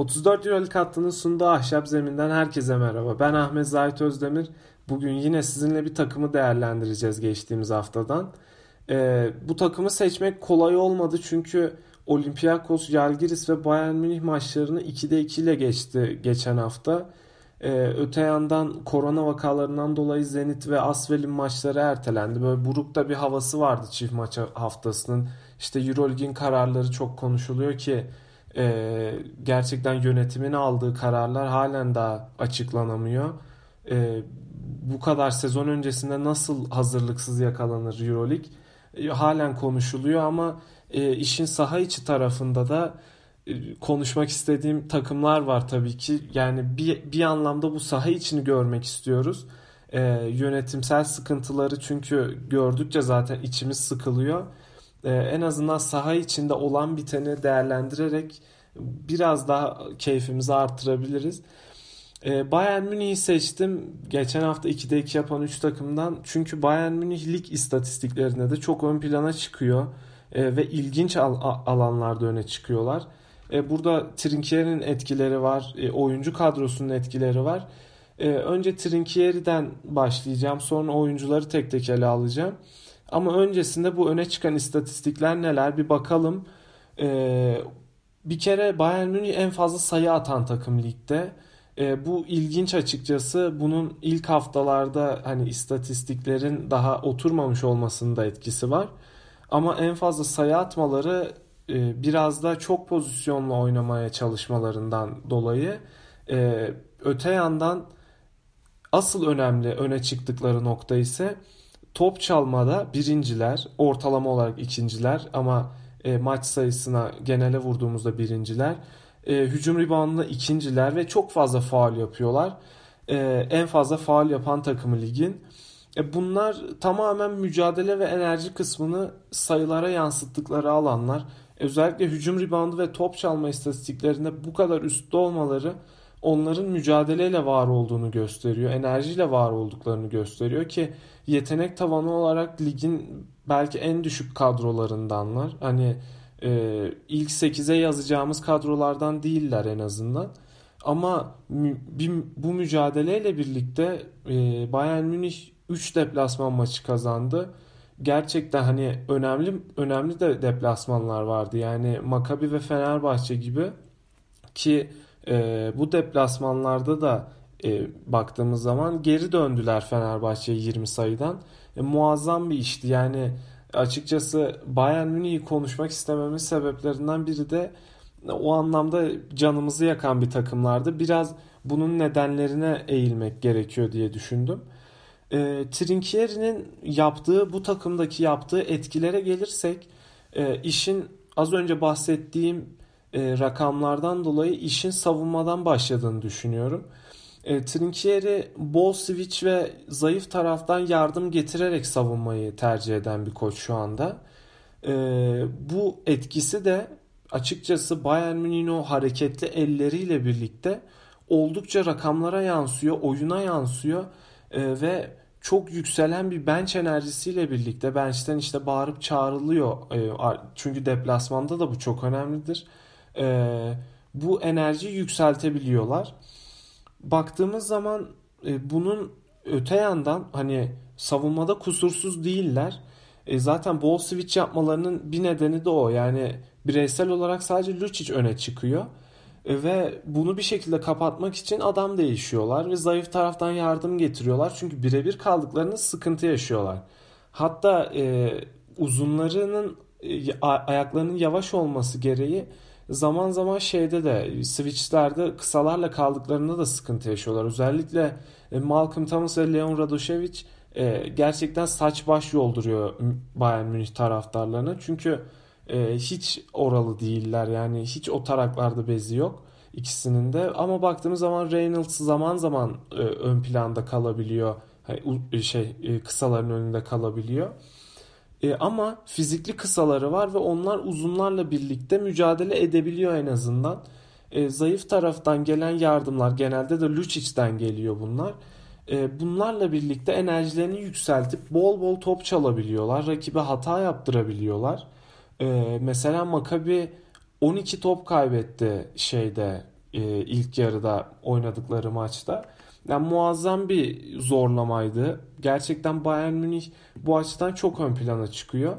34 Euroleague hattının sunduğu ahşap zeminden herkese merhaba. Ben Ahmet Zahit Özdemir. Bugün yine sizinle bir takımı değerlendireceğiz geçtiğimiz haftadan. Ee, bu takımı seçmek kolay olmadı çünkü Olympiakos, Jalgiris ve Bayern Münih maçlarını 2'de 2 ile geçti geçen hafta. Ee, öte yandan korona vakalarından dolayı Zenit ve Asvel'in maçları ertelendi. Böyle burukta bir havası vardı çift maç haftasının. İşte Euroleague'in kararları çok konuşuluyor ki e, gerçekten yönetimin aldığı kararlar halen daha açıklanamıyor. E, bu kadar sezon öncesinde nasıl hazırlıksız yakalanır Euroleague e, halen konuşuluyor ama e, işin saha içi tarafında da e, konuşmak istediğim takımlar var tabii ki. Yani bir, bir anlamda bu saha içini görmek istiyoruz. E, yönetimsel sıkıntıları çünkü gördükçe zaten içimiz sıkılıyor e, en azından saha içinde olan biteni değerlendirerek biraz daha keyfimizi artırabiliriz. E, Bayern Münih'i seçtim. Geçen hafta 2'de 2 yapan 3 takımdan. Çünkü Bayern Münih lig istatistiklerinde de çok ön plana çıkıyor. E, ve ilginç al- alanlarda öne çıkıyorlar. Burada Trinkieri'nin etkileri var. Oyuncu kadrosunun etkileri var. Önce Trinkieri'den başlayacağım. Sonra oyuncuları tek tek ele alacağım. Ama öncesinde bu öne çıkan istatistikler neler bir bakalım. Ee, bir kere Bayern Münih en fazla sayı atan takım ligde. Ee, bu ilginç açıkçası. Bunun ilk haftalarda hani istatistiklerin daha oturmamış olmasında etkisi var. Ama en fazla sayı atmaları e, biraz da çok pozisyonla oynamaya çalışmalarından dolayı. E, öte yandan asıl önemli öne çıktıkları nokta ise top çalmada birinciler, ortalama olarak ikinciler ama e, maç sayısına genele vurduğumuzda birinciler. E, hücum reboundında ikinciler ve çok fazla faal yapıyorlar. E, en fazla faal yapan takımı ligin. E, bunlar tamamen mücadele ve enerji kısmını sayılara yansıttıkları alanlar. Özellikle hücum reboundu ve top çalma istatistiklerinde bu kadar üstte olmaları onların mücadeleyle var olduğunu gösteriyor. Enerjiyle var olduklarını gösteriyor ki yetenek tavanı olarak ligin belki en düşük kadrolarındanlar. Hani e, ilk 8'e yazacağımız kadrolardan değiller en azından. Ama bu mücadeleyle birlikte e, Bayern Münih 3 deplasman maçı kazandı. Gerçekten hani önemli önemli de deplasmanlar vardı. Yani Makabi ve Fenerbahçe gibi ki e, bu deplasmanlarda da e, baktığımız zaman geri döndüler Fenerbahçe'ye 20 sayıdan. E, muazzam bir işti. Yani açıkçası Bayern Münih'i konuşmak istememin sebeplerinden biri de o anlamda canımızı yakan bir takımlardı. Biraz bunun nedenlerine eğilmek gerekiyor diye düşündüm. E, Trinkieri'nin yaptığı bu takımdaki yaptığı etkilere gelirsek e, işin az önce bahsettiğim e, rakamlardan dolayı işin savunmadan başladığını düşünüyorum. E, Trinkieri bol switch ve zayıf taraftan yardım getirerek savunmayı tercih eden bir koç şu anda. E, bu etkisi de açıkçası Bayern Münih'in o hareketli elleriyle birlikte oldukça rakamlara yansıyor, oyuna yansıyor e, ve çok yükselen bir bench enerjisiyle birlikte bench'ten işte bağırıp çağrılıyor. E, çünkü deplasmanda da bu çok önemlidir e, bu enerjiyi yükseltebiliyorlar. Baktığımız zaman e, bunun öte yandan hani savunmada kusursuz değiller. E, zaten ball switch yapmalarının bir nedeni de o. Yani bireysel olarak sadece Lucic öne çıkıyor. E, ve bunu bir şekilde kapatmak için adam değişiyorlar ve zayıf taraftan yardım getiriyorlar. Çünkü birebir kaldıklarında sıkıntı yaşıyorlar. Hatta e, uzunlarının e, ayaklarının yavaş olması gereği zaman zaman şeyde de switchlerde kısalarla kaldıklarında da sıkıntı yaşıyorlar. Özellikle e, Malcolm Thomas ve Leon Radošević e, gerçekten saç baş yolduruyor Bayern Münih taraftarlarına. Çünkü e, hiç oralı değiller. Yani hiç o taraklarda bezi yok ikisinin de. Ama baktığımız zaman Reynolds zaman zaman ön planda kalabiliyor. Şey kısaların önünde kalabiliyor. E, ama fizikli kısaları var ve onlar uzunlarla birlikte mücadele edebiliyor en azından. E, zayıf taraftan gelen yardımlar genelde de Lucic'den geliyor bunlar. E, bunlarla birlikte enerjilerini yükseltip bol bol top çalabiliyorlar. Rakibe hata yaptırabiliyorlar. E, mesela Makabi 12 top kaybetti şeyde e, ilk yarıda oynadıkları maçta. Yani muazzam bir zorlamaydı. Gerçekten Bayern Münih bu açıdan çok ön plana çıkıyor.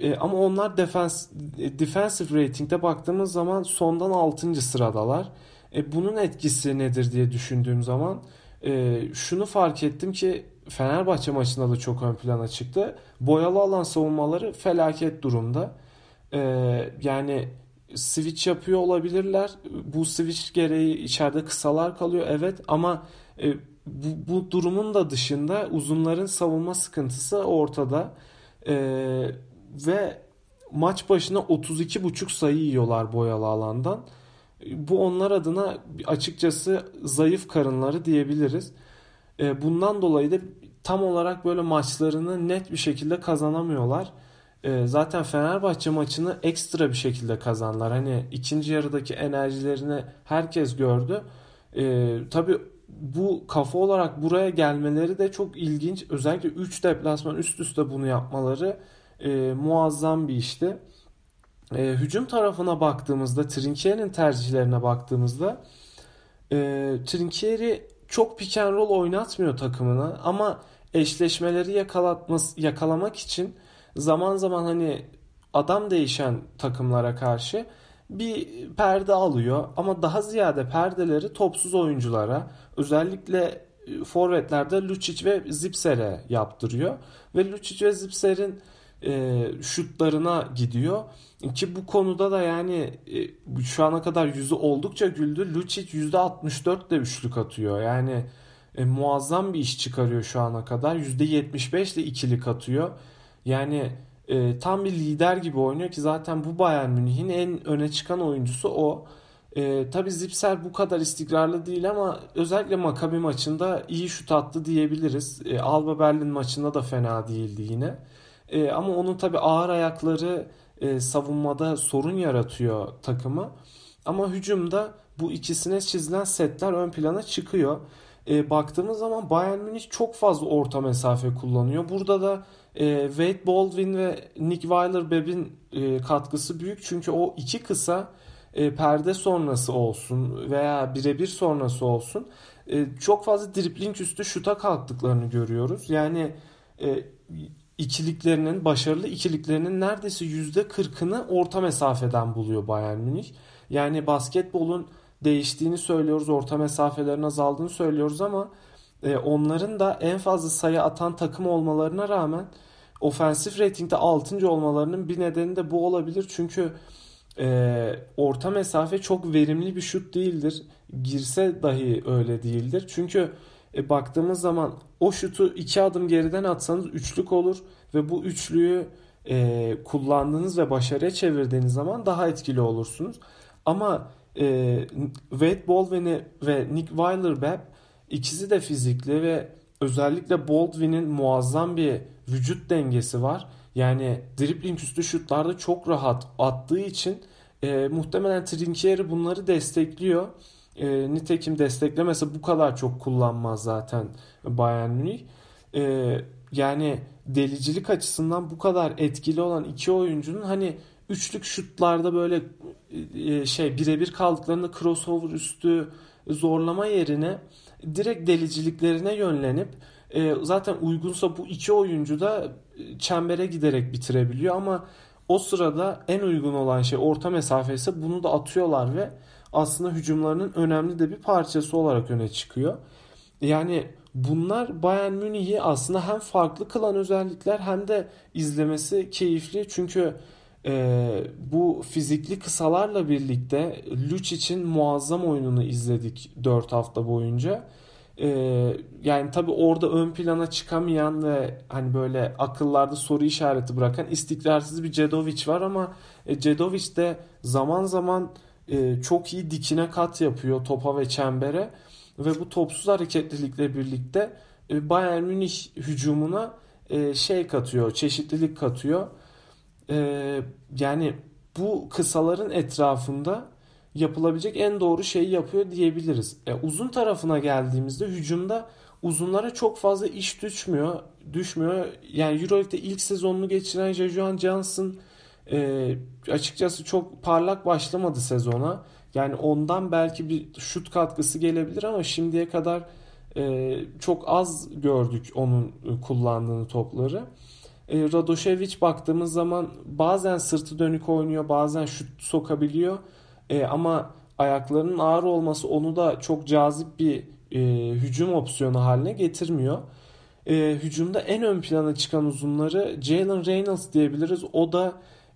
E, ama onlar defens, defensive rating'de baktığımız zaman sondan 6. sıradalar. E, bunun etkisi nedir diye düşündüğüm zaman e, şunu fark ettim ki Fenerbahçe maçında da çok ön plana çıktı. Boyalı alan savunmaları felaket durumda. E, yani switch yapıyor olabilirler. Bu switch gereği içeride kısalar kalıyor evet ama e, bu, bu durumun da dışında uzunların savunma sıkıntısı ortada. E, ve maç başına 32,5 sayı yiyorlar boyalı alandan. Bu onlar adına açıkçası zayıf karınları diyebiliriz. E, bundan dolayı da tam olarak böyle maçlarını net bir şekilde kazanamıyorlar. E, zaten Fenerbahçe maçını ekstra bir şekilde kazanlar. Hani ikinci yarıdaki enerjilerini herkes gördü. E, tabii bu kafa olarak buraya gelmeleri de çok ilginç. Özellikle 3 deplasman üst üste bunu yapmaları e, muazzam bir işti. E, hücum tarafına baktığımızda, Trinkieri'nin tercihlerine baktığımızda e, Trinkieri çok pick and roll oynatmıyor takımına ama eşleşmeleri yakalatması, yakalamak için zaman zaman hani adam değişen takımlara karşı bir perde alıyor ama daha ziyade perdeleri topsuz oyunculara özellikle e, forvetlerde Lucic ve Zipser'e yaptırıyor ve Lucic ve Zipser'in e, şutlarına gidiyor. Ki bu konuda da yani e, şu ana kadar yüzü oldukça güldü. Lucic %64 de üçlük atıyor. Yani e, muazzam bir iş çıkarıyor şu ana kadar. %75 de ikilik atıyor. Yani e, tam bir lider gibi oynuyor ki zaten bu Bayern Münih'in en öne çıkan oyuncusu o. E, Tabi Zipser bu kadar istikrarlı değil ama özellikle Maccabi maçında iyi şut attı diyebiliriz. E, Alba Berlin maçında da fena değildi yine. E, ama onun tabi ağır ayakları e, savunmada sorun yaratıyor takımı. Ama hücumda bu ikisine çizilen setler ön plana çıkıyor. E, baktığımız zaman Bayern Münih çok fazla orta mesafe kullanıyor. Burada da e, Wade Baldwin ve Nick Weiler-Bebb'in e, katkısı büyük. Çünkü o iki kısa e, perde sonrası olsun veya birebir sonrası olsun e, çok fazla dripling üstü şuta kalktıklarını görüyoruz. Yani e, ikiliklerinin, başarılı ikiliklerinin neredeyse %40'ını orta mesafeden buluyor Bayern Münih. Yani basketbolun değiştiğini söylüyoruz, orta mesafelerin azaldığını söylüyoruz ama e, onların da en fazla sayı atan takım olmalarına rağmen ofensif ratingde 6. olmalarının bir nedeni de bu olabilir. Çünkü e, orta mesafe çok verimli bir şut değildir. Girse dahi öyle değildir. Çünkü e, baktığımız zaman o şutu iki adım geriden atsanız üçlük olur ve bu üçlüyü e, kullandığınız ve başarıya çevirdiğiniz zaman daha etkili olursunuz. Ama e, Wade Baldwin ve Nick Weiler-Bepp ikisi de fizikli ve özellikle Baldwin'in muazzam bir vücut dengesi var. Yani dribbling üstü şutlarda çok rahat attığı için e, muhtemelen Trinkieri bunları destekliyor. E, nitekim desteklemese bu kadar çok kullanmaz zaten Bayern Münih. E, yani delicilik açısından bu kadar etkili olan iki oyuncunun hani üçlük şutlarda böyle e, şey birebir kaldıklarında crossover üstü zorlama yerine direkt deliciliklerine yönlenip e, zaten uygunsa bu iki oyuncu da çembere giderek bitirebiliyor ama o sırada en uygun olan şey orta mesafe ise bunu da atıyorlar ve aslında hücumlarının önemli de bir parçası olarak öne çıkıyor. Yani bunlar Bayern Münih'i aslında hem farklı kılan özellikler hem de izlemesi keyifli. Çünkü e, bu fizikli kısalarla birlikte Lucic'in muazzam oyununu izledik 4 hafta boyunca. E, yani tabi orada ön plana çıkamayan ve hani böyle akıllarda soru işareti bırakan istikrarsız bir Cedovic var ama e, Cedovic de zaman zaman e, çok iyi dikine kat yapıyor topa ve çembere ve bu topsuz hareketlilikle birlikte e, Bayern Münih hücumuna e, şey katıyor, çeşitlilik katıyor. E, yani bu kısaların etrafında yapılabilecek en doğru şeyi yapıyor diyebiliriz. E, uzun tarafına geldiğimizde hücumda uzunlara çok fazla iş düşmüyor. Düşmüyor. Yani EuroLeague'de ilk sezonunu geçiren Jajuan Johnson e, açıkçası çok parlak başlamadı sezona. Yani ondan belki bir şut katkısı gelebilir ama şimdiye kadar e, çok az gördük onun kullandığını topları. E, Radošević baktığımız zaman bazen sırtı dönük oynuyor, bazen şut sokabiliyor. E, ama ayaklarının ağır olması onu da çok cazip bir e, hücum opsiyonu haline getirmiyor. E, hücumda en ön plana çıkan uzunları Jalen Reynolds diyebiliriz. O da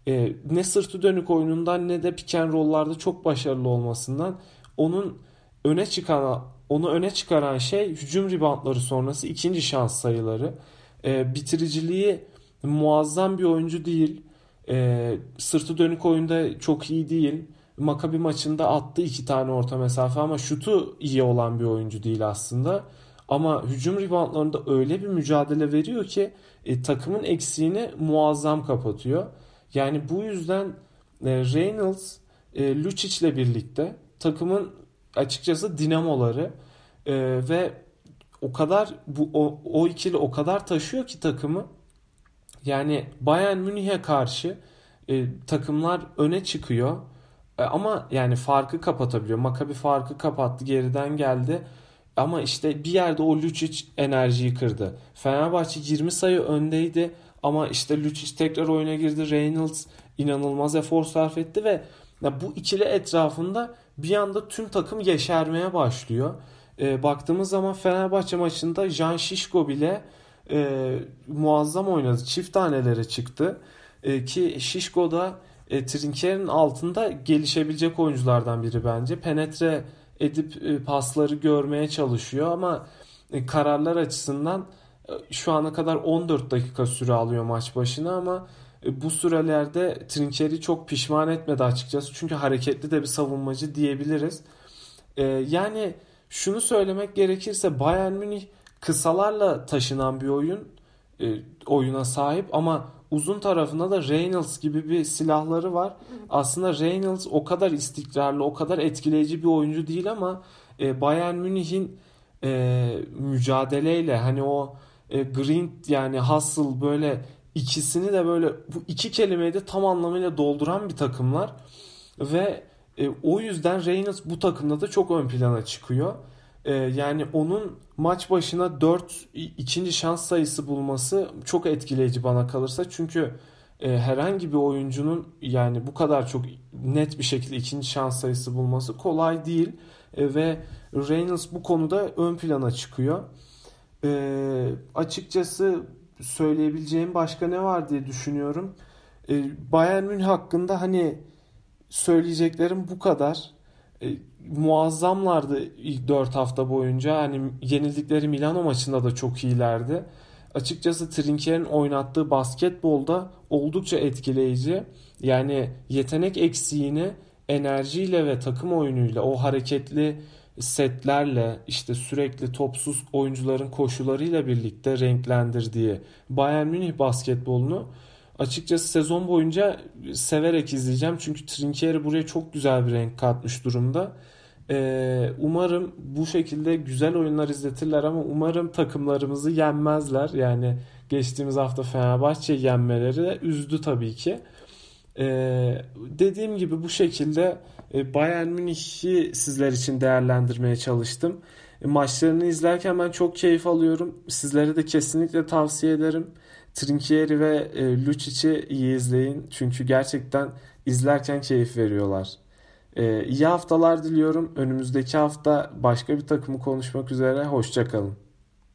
e, ne sırtı dönük oyunundan ne de pick and roll'larda çok başarılı olmasından onun öne çıkan onu öne çıkaran şey hücum reboundları sonrası ikinci şans sayıları. E, bitiriciliği muazzam bir oyuncu değil. E, sırtı dönük oyunda çok iyi değil. Makabi maçında attı iki tane orta mesafe ama şutu iyi olan bir oyuncu değil aslında. Ama hücum reboundlarında öyle bir mücadele veriyor ki e, takımın eksiğini muazzam kapatıyor. Yani bu yüzden e, Reynolds e, Lucic ile birlikte takımın açıkçası dinamoları e, ve o kadar bu o, o ikili o kadar taşıyor ki takımı yani Bayern Münih'e karşı e, takımlar öne çıkıyor e, ama yani farkı kapatabiliyor. Maccabi farkı kapattı geriden geldi. Ama işte bir yerde o Lucic enerjiyi kırdı. Fenerbahçe 20 sayı öndeydi ama işte Lucic tekrar oyuna girdi. Reynolds inanılmaz efor sarf etti ve bu ikili etrafında bir anda tüm takım yeşermeye başlıyor. E, baktığımız zaman Fenerbahçe maçında Jan Şişko bile e, muazzam oynadı. Çift tanelere çıktı. E, ki Şişko da e, Trinker'in altında gelişebilecek oyunculardan biri bence. Penetre edip e, pasları görmeye çalışıyor ama e, kararlar açısından e, şu ana kadar 14 dakika süre alıyor maç başına ama e, bu sürelerde Trinker'i çok pişman etmedi açıkçası. Çünkü hareketli de bir savunmacı diyebiliriz. E, yani şunu söylemek gerekirse Bayern Münih kısalarla taşınan bir oyun e, oyuna sahip ama uzun tarafında da Reynolds gibi bir silahları var. Aslında Reynolds o kadar istikrarlı, o kadar etkileyici bir oyuncu değil ama e, Bayern Münih'in e, mücadeleyle hani o e, Green yani Hustle böyle ikisini de böyle bu iki kelimeyi de tam anlamıyla dolduran bir takımlar ve e, o yüzden Reynolds bu takımda da çok ön plana çıkıyor. E, yani onun maç başına 4 ikinci şans sayısı bulması çok etkileyici bana kalırsa. Çünkü e, herhangi bir oyuncunun yani bu kadar çok net bir şekilde ikinci şans sayısı bulması kolay değil. E, ve Reynolds bu konuda ön plana çıkıyor. E, açıkçası söyleyebileceğim başka ne var diye düşünüyorum. E, Bayern Münih hakkında hani söyleyeceklerim bu kadar. E, muazzamlardı ilk 4 hafta boyunca. Hani yenildikleri Milano maçında da çok iyilerdi. Açıkçası Trinker'in oynattığı basketbolda oldukça etkileyici. Yani yetenek eksiğini enerjiyle ve takım oyunuyla o hareketli setlerle işte sürekli topsuz oyuncuların koşularıyla birlikte renklendirdiği Bayern Münih basketbolunu açıkçası sezon boyunca severek izleyeceğim. Çünkü Trinkieri buraya çok güzel bir renk katmış durumda. Ee, umarım bu şekilde güzel oyunlar izletirler ama umarım takımlarımızı yenmezler. Yani geçtiğimiz hafta Fenerbahçe yenmeleri üzdü tabii ki. Ee, dediğim gibi bu şekilde e, Bayern Münih'i sizler için değerlendirmeye çalıştım. E, maçlarını izlerken ben çok keyif alıyorum. Sizlere de kesinlikle tavsiye ederim. Trinkieri ve e, Lucic'i iyi izleyin. Çünkü gerçekten izlerken keyif veriyorlar. E, iyi haftalar diliyorum. Önümüzdeki hafta başka bir takımı konuşmak üzere. Hoşçakalın.